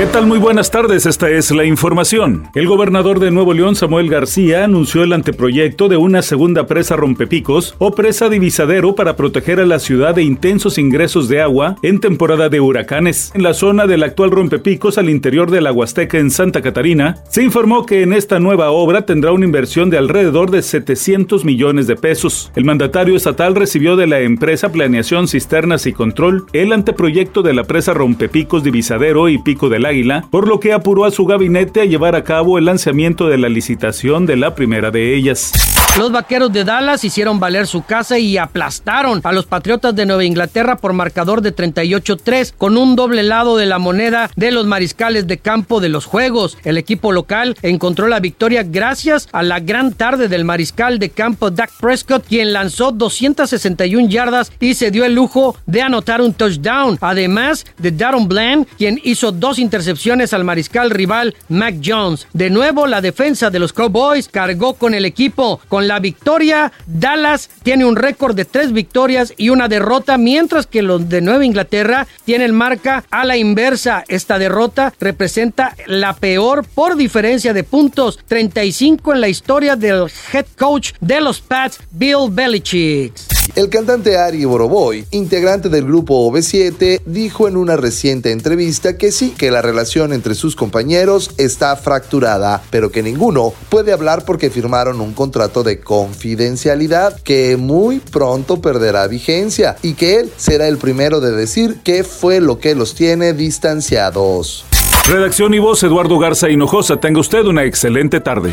¿Qué tal? Muy buenas tardes, esta es la información. El gobernador de Nuevo León, Samuel García, anunció el anteproyecto de una segunda presa rompepicos o presa divisadero para proteger a la ciudad de intensos ingresos de agua en temporada de huracanes. En la zona del actual rompepicos al interior de la Huasteca en Santa Catarina, se informó que en esta nueva obra tendrá una inversión de alrededor de 700 millones de pesos. El mandatario estatal recibió de la empresa Planeación Cisternas y Control el anteproyecto de la presa rompepicos divisadero y pico del Águila, por lo que apuró a su gabinete a llevar a cabo el lanzamiento de la licitación de la primera de ellas. Los vaqueros de Dallas hicieron valer su casa y aplastaron a los Patriotas de Nueva Inglaterra por marcador de 38-3 con un doble lado de la moneda de los mariscales de campo de los juegos. El equipo local encontró la victoria gracias a la gran tarde del mariscal de campo Dak Prescott, quien lanzó 261 yardas y se dio el lujo de anotar un touchdown. Además de Darren Bland, quien hizo dos intercepciones al mariscal rival Mac Jones. De nuevo, la defensa de los Cowboys cargó con el equipo. Con la victoria, Dallas tiene un récord de tres victorias y una derrota, mientras que los de Nueva Inglaterra tienen marca a la inversa. Esta derrota representa la peor por diferencia de puntos, 35 en la historia del head coach de los Pats, Bill Belichick. El cantante Ari Boroboy, integrante del grupo OV7, dijo en una reciente entrevista que sí, que la relación entre sus compañeros está fracturada, pero que ninguno puede hablar porque firmaron un contrato de confidencialidad que muy pronto perderá vigencia y que él será el primero de decir qué fue lo que los tiene distanciados. Redacción y voz Eduardo Garza Hinojosa. Tenga usted una excelente tarde.